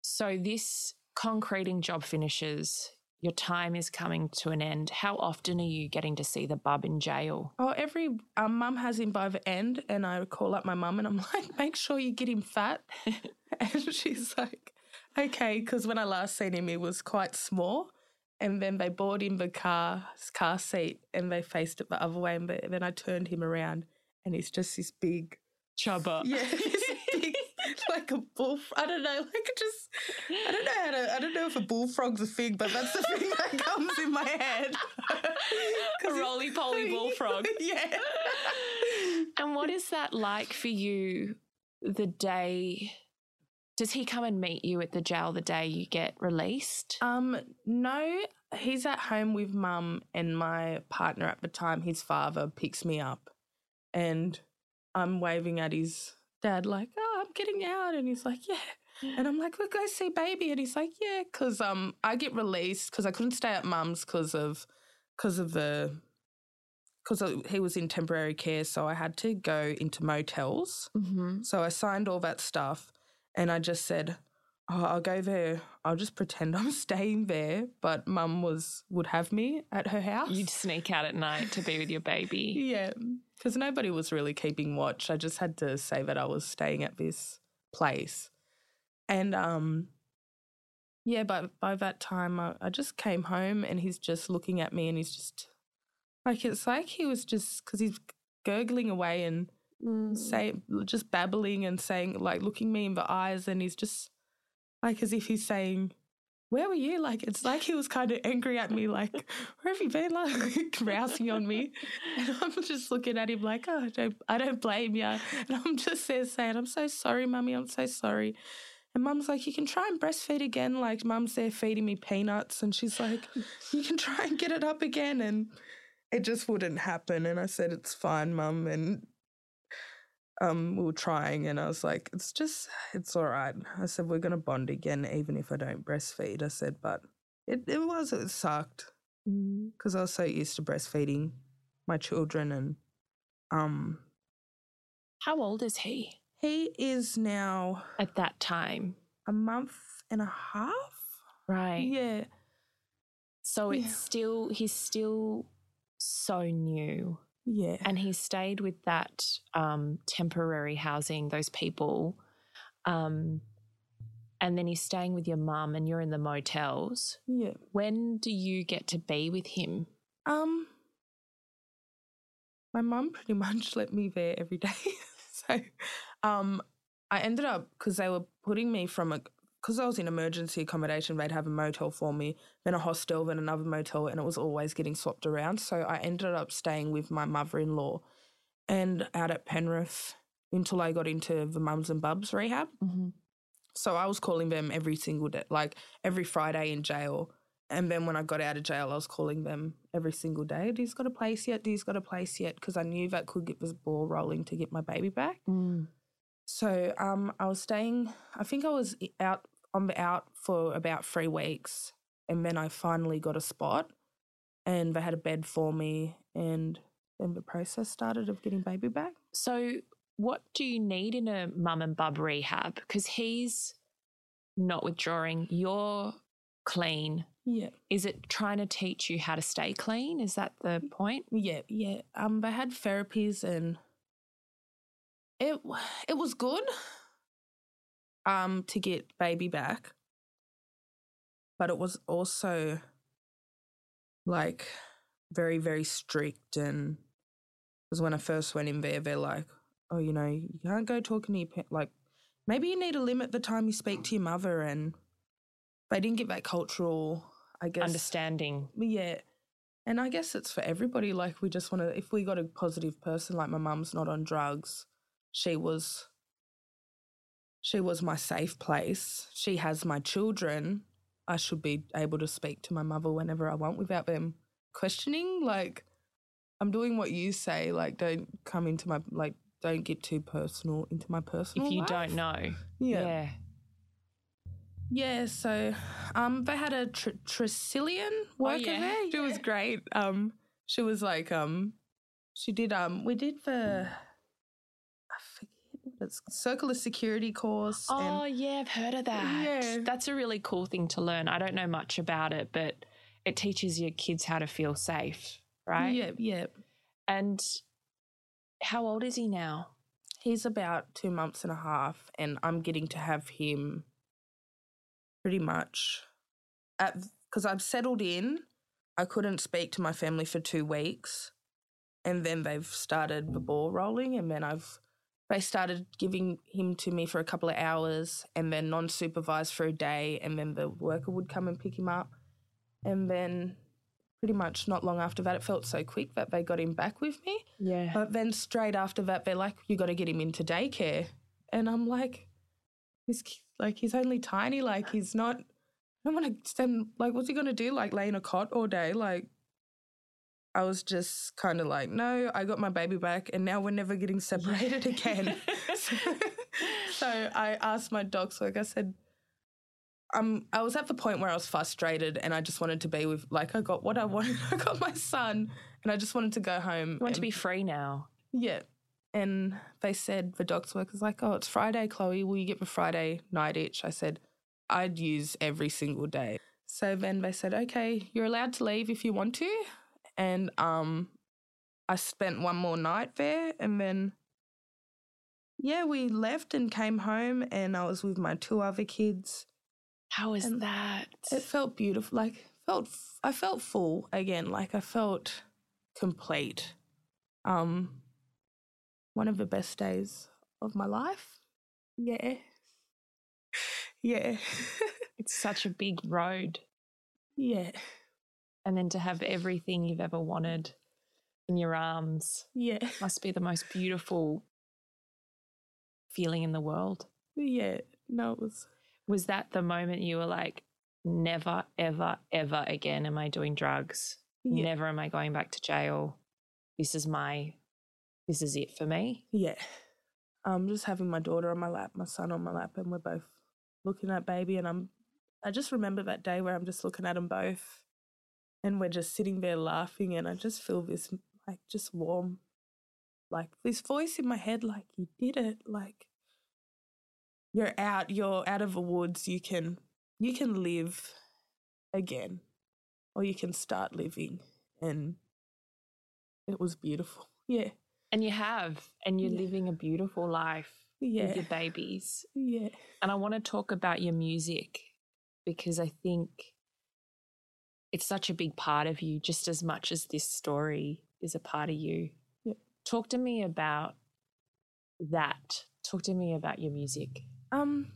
So this concreting job finishes. Your time is coming to an end. How often are you getting to see the bub in jail? Oh, every um, mum has him by the end, and I call up my mum and I'm like, make sure you get him fat. and she's like, okay, because when I last seen him, he was quite small. And then they bought him the car car seat, and they faced it the other way. And then I turned him around, and he's just this big chubber. Yeah, he's like a bull. I don't know, like just I don't know how to. I don't know if a bullfrog's a thing, but that's the thing that comes in my head. a roly poly bullfrog. yeah. And what is that like for you? The day does he come and meet you at the jail the day you get released? Um, no, he's at home with mum and my partner at the time. His father picks me up, and I'm waving at his dad like, "Oh, I'm getting out," and he's like, "Yeah." And I'm like, "We'll go see baby," and he's like, "Yeah," because um, I get released because I couldn't stay at mum's because of because of the because he was in temporary care, so I had to go into motels. Mm-hmm. So I signed all that stuff, and I just said, oh, I'll go there. I'll just pretend I'm staying there. But mum was would have me at her house. You'd sneak out at night to be with your baby. Yeah, because nobody was really keeping watch. I just had to say that I was staying at this place, and um, yeah. But by that time, I, I just came home, and he's just looking at me, and he's just like it's like he was just because he's gurgling away and Mm. say just babbling and saying like looking me in the eyes and he's just like as if he's saying where were you like it's like he was kind of angry at me like where have you been like rousing on me and i'm just looking at him like oh i don't, I don't blame you and i'm just there saying i'm so sorry mummy i'm so sorry and mum's like, you can try and breastfeed again. Like, mum's there feeding me peanuts. And she's like, you can try and get it up again. And it just wouldn't happen. And I said, it's fine, mum. And um, we were trying, and I was like, "It's just, it's all right." I said, "We're gonna bond again, even if I don't breastfeed." I said, but it it was it sucked because I was so used to breastfeeding my children, and um, How old is he he is now at that time? a month and a half. Right. Yeah, So it's Yeah. still he's still so new. Yeah, and he stayed with that um, temporary housing, those people. Um, and then he's staying with your mum, and you're in the motels. yeah. When do you get to be with him? Um, my mum pretty much let me there every day. so, um, I ended up because they were putting me from a because I was in emergency accommodation. They'd have a motel for me, then a hostel, then another motel, and it was always getting swapped around. So I ended up staying with my mother-in-law, and out at Penrith until I got into the mums and bubs rehab. Mm-hmm. So I was calling them every single day, like every Friday in jail. And then when I got out of jail, I was calling them every single day. Does got a place yet? Does got a place yet? Because I knew that could get this ball rolling to get my baby back. Mm. So um, I was staying. I think I was out the out for about three weeks, and then I finally got a spot, and they had a bed for me, and then the process started of getting baby back. So, what do you need in a mum and bub rehab? Because he's not withdrawing. You're clean. Yeah. Is it trying to teach you how to stay clean? Is that the point? Yeah, yeah. Um, they had therapies and it it was good. Um, to get baby back, but it was also like very very strict and because when I first went in there, they're like, oh, you know, you can't go talking to your pa- like maybe you need to limit the time you speak to your mother and they didn't get that cultural, I guess Understanding. yeah. And I guess it's for everybody. Like, we just want to, if we got a positive person, like my mum's not on drugs, she was, she was my safe place. She has my children. I should be able to speak to my mother whenever I want without them questioning. Like, I'm doing what you say. Like, don't come into my, like, don't get too personal into my personal If you life. don't know. Yeah. yeah. Yeah, so um, they had a tr- Tricilian worker yeah, there. She was great. Um, she was like, um, she did. Um, we did the. I forget what It's Circle of Security course. Oh, yeah, I've heard of that. Yeah. That's a really cool thing to learn. I don't know much about it, but it teaches your kids how to feel safe, right? Yep, yep. And how old is he now? He's about two months and a half, and I'm getting to have him pretty much at because I've settled in. I couldn't speak to my family for two weeks, and then they've started the ball rolling, and then I've they started giving him to me for a couple of hours, and then non-supervised for a day, and then the worker would come and pick him up, and then pretty much not long after that, it felt so quick that they got him back with me. Yeah. But then straight after that, they're like, "You got to get him into daycare," and I'm like, "He's like he's only tiny. Like he's not. I don't want to send. Like, what's he gonna do? Like lay in a cot all day? Like." I was just kind of like, no, I got my baby back, and now we're never getting separated again. so, so I asked my docs like I said, um, I was at the point where I was frustrated, and I just wanted to be with, like, I got what I wanted. I got my son, and I just wanted to go home. You want to be free now. yeah. And they said, the docs worker's like, oh, it's Friday, Chloe. Will you get the Friday night itch? I said, I'd use every single day. So then they said, okay, you're allowed to leave if you want to. And um, I spent one more night there. And then, yeah, we left and came home. And I was with my two other kids. How is that? It felt beautiful. Like, felt, I felt full again. Like, I felt complete. Um, one of the best days of my life. Yeah. Yeah. It's such a big road. yeah. And then to have everything you've ever wanted in your arms Yeah. must be the most beautiful feeling in the world. Yeah. No, it was. Was that the moment you were like, never, ever, ever again am I doing drugs? Yeah. Never am I going back to jail. This is my, this is it for me. Yeah. I'm um, just having my daughter on my lap, my son on my lap, and we're both looking at baby. And I'm, I just remember that day where I'm just looking at them both, and we're just sitting there laughing, and I just feel this like just warm, like this voice in my head, like you did it, like you're out, you're out of the woods, you can, you can live again, or you can start living, and it was beautiful. Yeah, And you have, and you're Yeah. living a beautiful life yeah, with your babies. yeah. And I want to talk about your music because I think it's such a big part of you, just as much as this story is a part of you. Yep. Talk to me about that. Talk to me about your music. Um,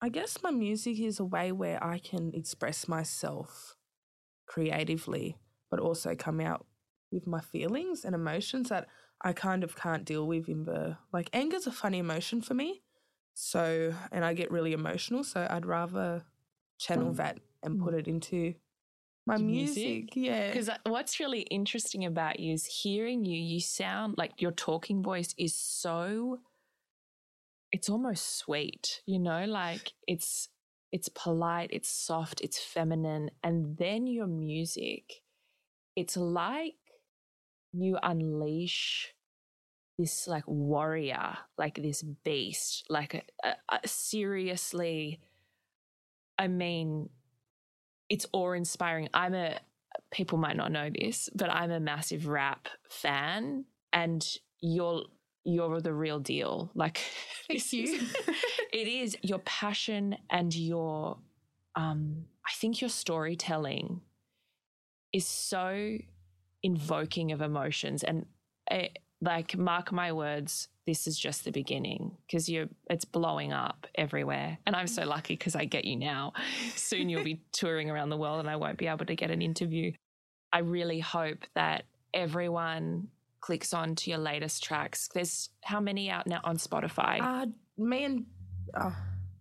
I guess my music is a way where I can express myself creatively, but also come out with my feelings and emotions that I kind of can't deal with in the like anger's a funny emotion for me. So, and I get really emotional, so I'd rather channel that and put it into my music. music? Yeah. Because uh, what's really interesting about you is hearing you, you sound like your talking voice is so, it's almost sweet, you know, like it's, it's polite, it's soft, it's feminine. And then your music, it's like you unleash this like warrior, like this beast, like a, a, a seriously, I mean, it's awe inspiring. I'm a, people might not know this, but I'm a massive rap fan and you're, you're the real deal. Like, Thank you. is- it is your passion and your, um, I think your storytelling is so invoking of emotions and eh, like mark my words this is just the beginning because you're it's blowing up everywhere. And i'm so lucky because i get you now. Soon you'll be touring around the world and i won't be able to get an interview. I really hope that everyone clicks on to your latest tracks. There's how many out now on spotify? Uh, me and uh,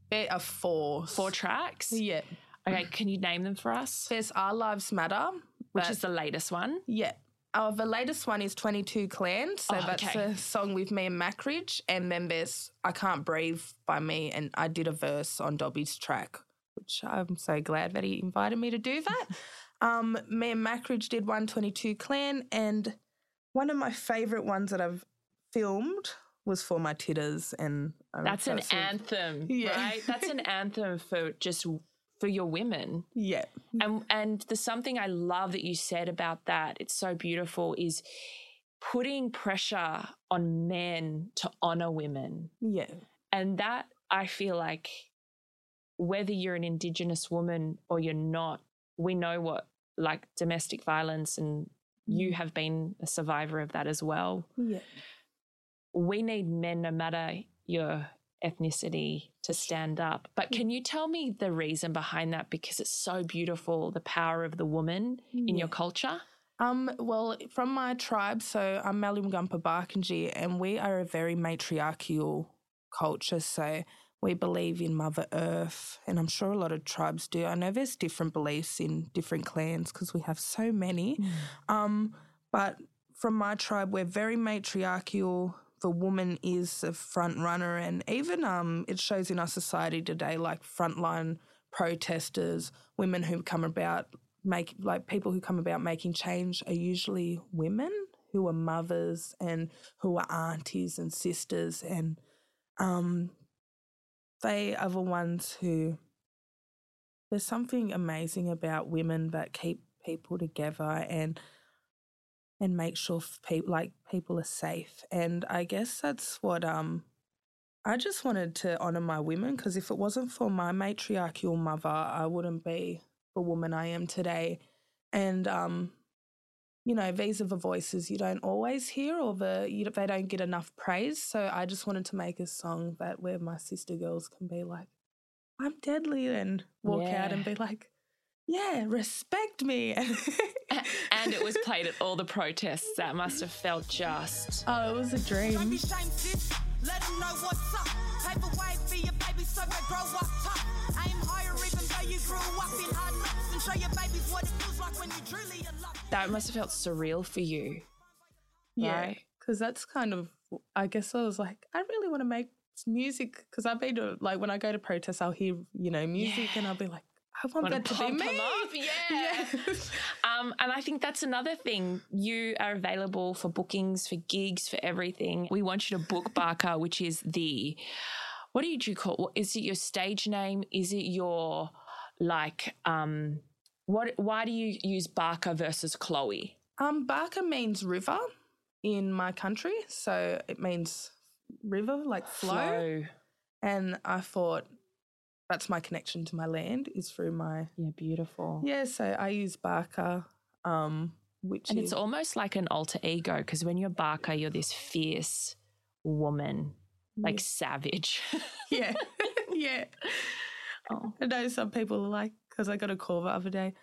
there are four. four tracks? Yeah. okay can you name them for us? There's Our Lives Matter, which is the latest one? Yeah. Oh, the latest one is 22 Clan. So Oh, that's okay. a song with me and Mackridge. And then there's I Can't Breathe by me. And I did a verse on Dobby's track, which I'm so glad that he invited me to do that. um, me and Mackridge did 122 Clan. And one of my favorite ones that I've filmed was for my Tittas and um, that's an anthem yeah. right that's an anthem for just for your women. Yeah. And and the something i love that you said about that it's so beautiful is putting pressure on men to honor women. Yeah. And that i feel like whether you're an indigenous woman or you're not we know what like domestic violence and you mm. have been a survivor of that as well. Yeah. We need men, no matter your ethnicity, to stand up. But can you tell me the reason behind that? Because it's so beautiful, the power of the woman yeah. in your culture. Um, well, from my tribe, so I'm Malyangapa Barkindji, and we are a very matriarchal culture. So we believe in Mother Earth, and I'm sure a lot of tribes do. I know there's different beliefs in different clans because we have so many. Mm. Um, but from my tribe, we're very matriarchal the woman is a front runner, and even um, it shows in our society today, like frontline protesters, women who come about make like people who come about making change are usually women who are mothers and who are aunties and sisters, and um, they are the ones who. There's something amazing about women that keep people together and and make sure people like people are safe. And I guess that's what um I just wanted to honor my women because if it wasn't for my matriarchal mother, I wouldn't be the woman I am today. And um you know, these are the voices you don't always hear or the you, they don't get enough praise. So I just wanted to make a song that where my sister girls can be like, I'm deadly and walk yeah. out and be like, yeah, respect me. and it was played at all the protests. That must have felt just. Oh, it was a dream. Let them know what's up. for your baby so they grow up Aim higher even though you grew up in hard knocks and show your babies what it feels like when you truly That must have felt surreal for you. Yeah. Because right? that's kind of, I guess I was like, I really want to make music because I've been to, like, when I go to protests, I'll hear, you know, music yeah. and I'll be like, I want, want that to, be me. Yeah. Yes. um, and I think that's another thing. You are available for bookings, for gigs, for everything. We want you to book Barkaa, which is the, what do you call, is it your stage name? Is it your, like, um, what, why do you use Barkaa versus Chloe? Um, Barka means river in my country. So it means river, like flow. flow. And I thought that's my connection to my land is through my yeah beautiful yeah so i use Barkaa um which and is, it's almost like an alter ego because when you're Barkaa you're this fierce woman like yeah. savage yeah yeah oh. i know some people are like because i got a call the other day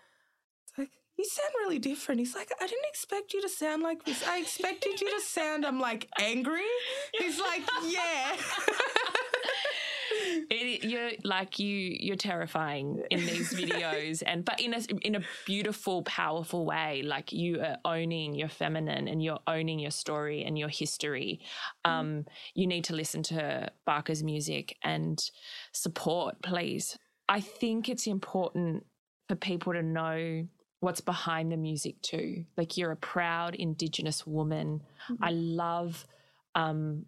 it's like you sound really different. He's like, I didn't expect you to sound like this. I expected you to sound, I'm like, angry. He's like, yeah. It, you're like you you're terrifying in these videos. And but in a in a beautiful powerful way. Like you are owning your feminine and you're owning your story and your history. Mm. um you need to listen to Barkaa's music and support please. I think it's important for people to know what's behind the music too. Like you're a proud indigenous woman. Mm-hmm. i love um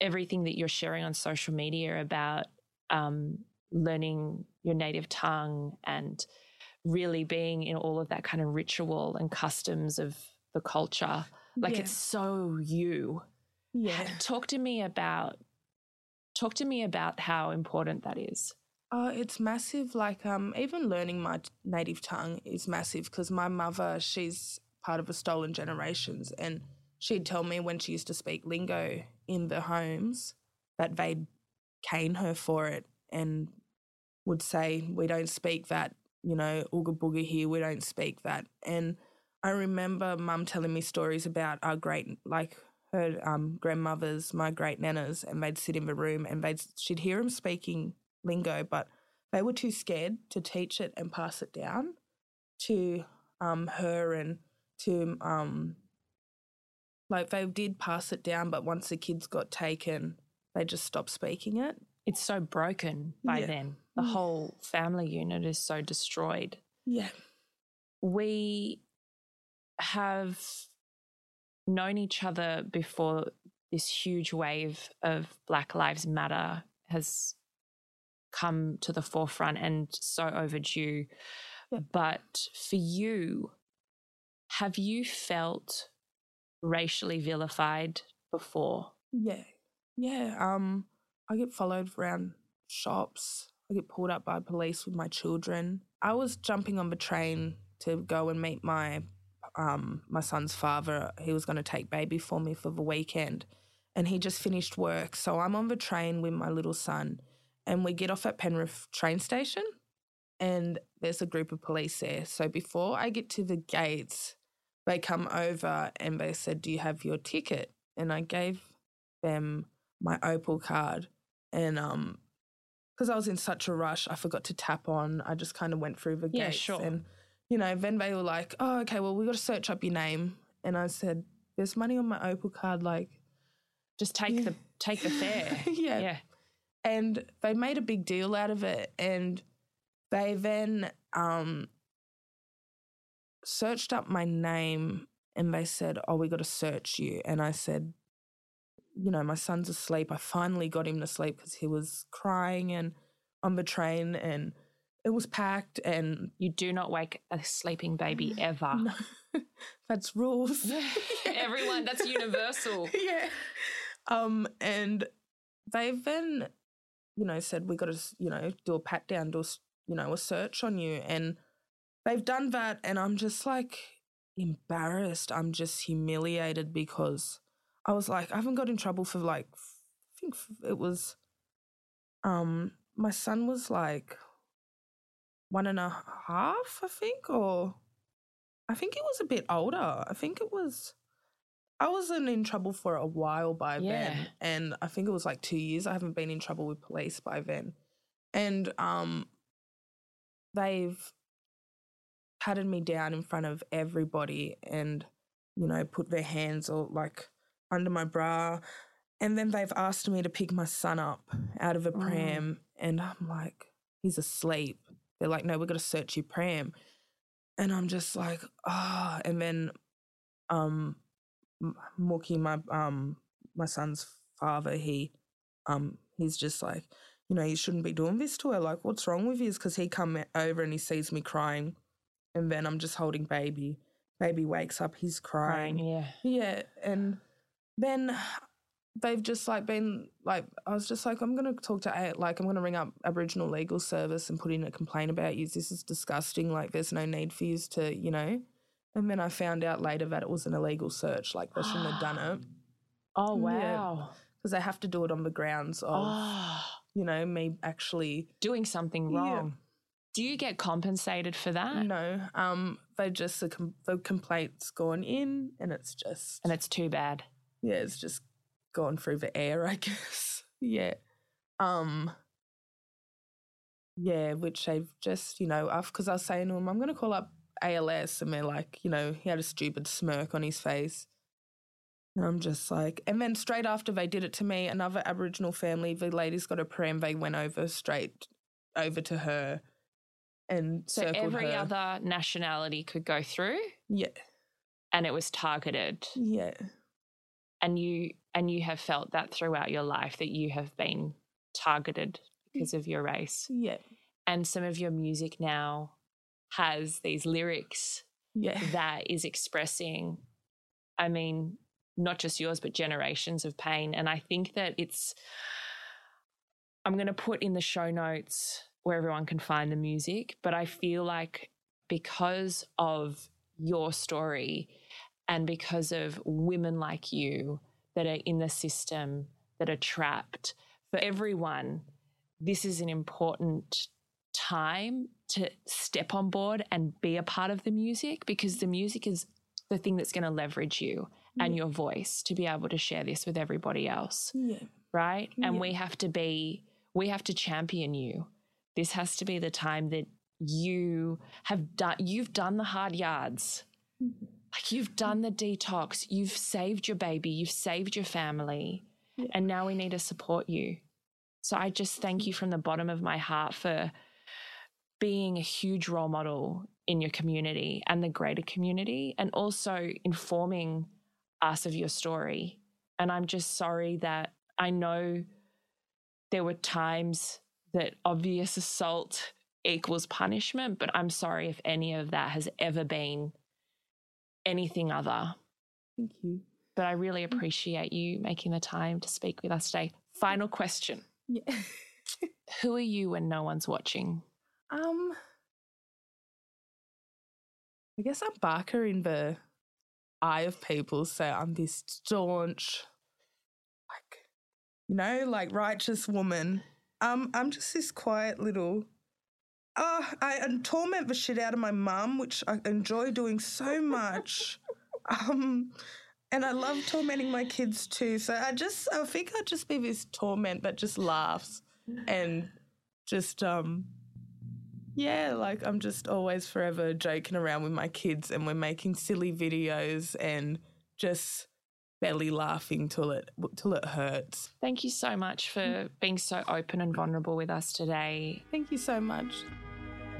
everything that you're sharing on social media about um, learning your native tongue and really being in all of that kind of ritual and customs of the culture. Like yeah. it's so you. Yeah. Talk to me about talk to me about how important that is. Oh, it's massive. Like um, even learning my native tongue is massive because my mother, she's part of a stolen generations, and she'd tell me when she used to speak lingo in the homes that they'd cane her for it and would say, We don't speak that, you know, ooga booga here, we don't speak that. And I remember mum telling me stories about our great, like her um, grandmothers, my great nanas, and they'd sit in the room and they'd, she'd hear them speaking lingo, but they were too scared to teach it and pass it down to um, her and to um, like they did pass it down, but once the kids got taken, they just stop speaking it. It's so broken by yeah. then. The yeah. whole family unit is so destroyed. Yeah. We have known each other before this huge wave of Black Lives Matter has come to the forefront and so overdue. Yeah. But for you, have you felt racially vilified before? Yeah. Yeah. Um, I get followed around shops. I get pulled up by police with my children. I was jumping on the train to go and meet my um my son's father. He was going to take baby for me for the weekend, and he just finished work. So I'm on the train with my little son, and we get off at Penrith train station, and there's a group of police there. So before I get to the gates, they come over and they said, "Do you have your ticket?" And I gave them my Opal card, and um, because I was in such a rush, I forgot to tap on. I just kind of went through the Yeah, gates, sure. and you know, then they were like, "Oh, okay, well, we got to search up your name," and I said, "There's money on my Opal card, like." Just take Yeah. the take the fare. yeah. yeah. and they made a big deal out of it and they then um searched up my name and they said oh we got to search you and i said you know my son's asleep i finally got him to sleep because he was crying and on the train and it was packed and You do not wake a sleeping baby ever. no, that's rules Everyone, that's universal. yeah. Um, and they've then, you know, said we got to, you know, do a pat down, do a, you know, a search on you, and they've done that, and I'm just like embarrassed. I'm just humiliated because I was like, I haven't got in trouble for like, I think it was, um, my son was like one and a half, I think, or I think it was a bit older. I think it was. I wasn't in trouble for a while by Yeah. then, and I think it was like two years. I haven't been in trouble with police by then, and um, they've patted me down in front of everybody, and you know, put their hands or like under my bra, and then they've asked me to pick my son up out of a Mm. pram, and I'm like, he's asleep. They're like, no, we're gonna search your pram, and I'm just like, ah, and then, um, Mookie, my um my son's father, he um he's just like, you know, you shouldn't be doing this to her. Like, what's wrong with you? Because he come over and he sees me crying, and then I'm just holding baby. Baby wakes up, he's Crying, crying. yeah. Yeah, and then they've just like been like, I was just like, I'm gonna talk to A- like I'm gonna ring up Aboriginal Legal Service and put in a complaint about you. This is disgusting. Like, there's no need for you to, you know. And then I found out later that it was an illegal search. Like they shouldn't have done it Oh wow. because they have to do it on the grounds of, Oh, you know, me actually. doing something Yeah. wrong. Do you get compensated for that? No, um, they just the, com- the complaint's gone in, and it's just And it's too bad. Yeah, it's just gone through the air, I guess. yeah. Um yeah, which they've just, you know, because I was saying to him, I'm gonna call up ALS and they're like, you know, he had a stupid smirk on his face. And I'm just like and then straight after they did it to me, another Aboriginal family, the lady's got a pram, they went over straight over to her and So circled every her. other nationality could go through Yeah. and it was targeted. Yeah. And you and you have felt that throughout your life that you have been targeted because of your race. Yeah. And some of your music now has these lyrics Yeah. that is expressing, I mean, not just yours, but generations of pain. And I think that it's, I'm going to put in the show notes where everyone can find the music, but I feel like because of your story and because of women like you that are in the system, that are trapped, for everyone, this is an important time to step on board and be a part of the music because the music is the thing that's going to leverage you and your voice to be able to share this with everybody else Yeah. right and Yeah. we have to be we have to champion you this has to be the time that you have done you've done the hard yards Mhm. Like you've done the detox. You've saved your baby. You've saved your family. Yeah. and now we need to support you. So i just thank you from the bottom of my heart for being a huge role model in your community and the greater community and also informing us of your story. And I'm just sorry that I know there were times that obvious assault equals punishment, but I'm sorry if any of that has ever been anything other. Thank you. But I really appreciate you making the time to speak with us today. Final question. Yeah. Who are you when no one's watching? um, I guess I'm Barkaa in the eye of people, so I'm this staunch, like, you know, like righteous woman. Um, I'm just this quiet little. Oh, I and torment the shit out of my mum, which I enjoy doing so much. um, and I love tormenting my kids too. So I just, I think I'd just be this torment that just laughs and just um yeah, like I'm just always forever joking around with my kids and we're making silly videos and just belly laughing till it till it hurts. Thank you so much for being so open and vulnerable with us today. Thank you so much.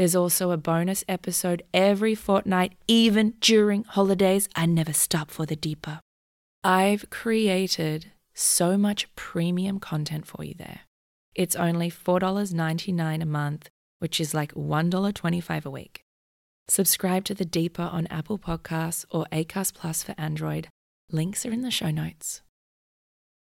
There's also a bonus episode every fortnight, even during holidays. I never stop for the Deeper. I've created so much premium content for you there. It's only $4.99 a month, which is like $1.25 a week. Subscribe to the Deeper on Apple Podcasts or Acast Plus for Android. Links are in the show notes.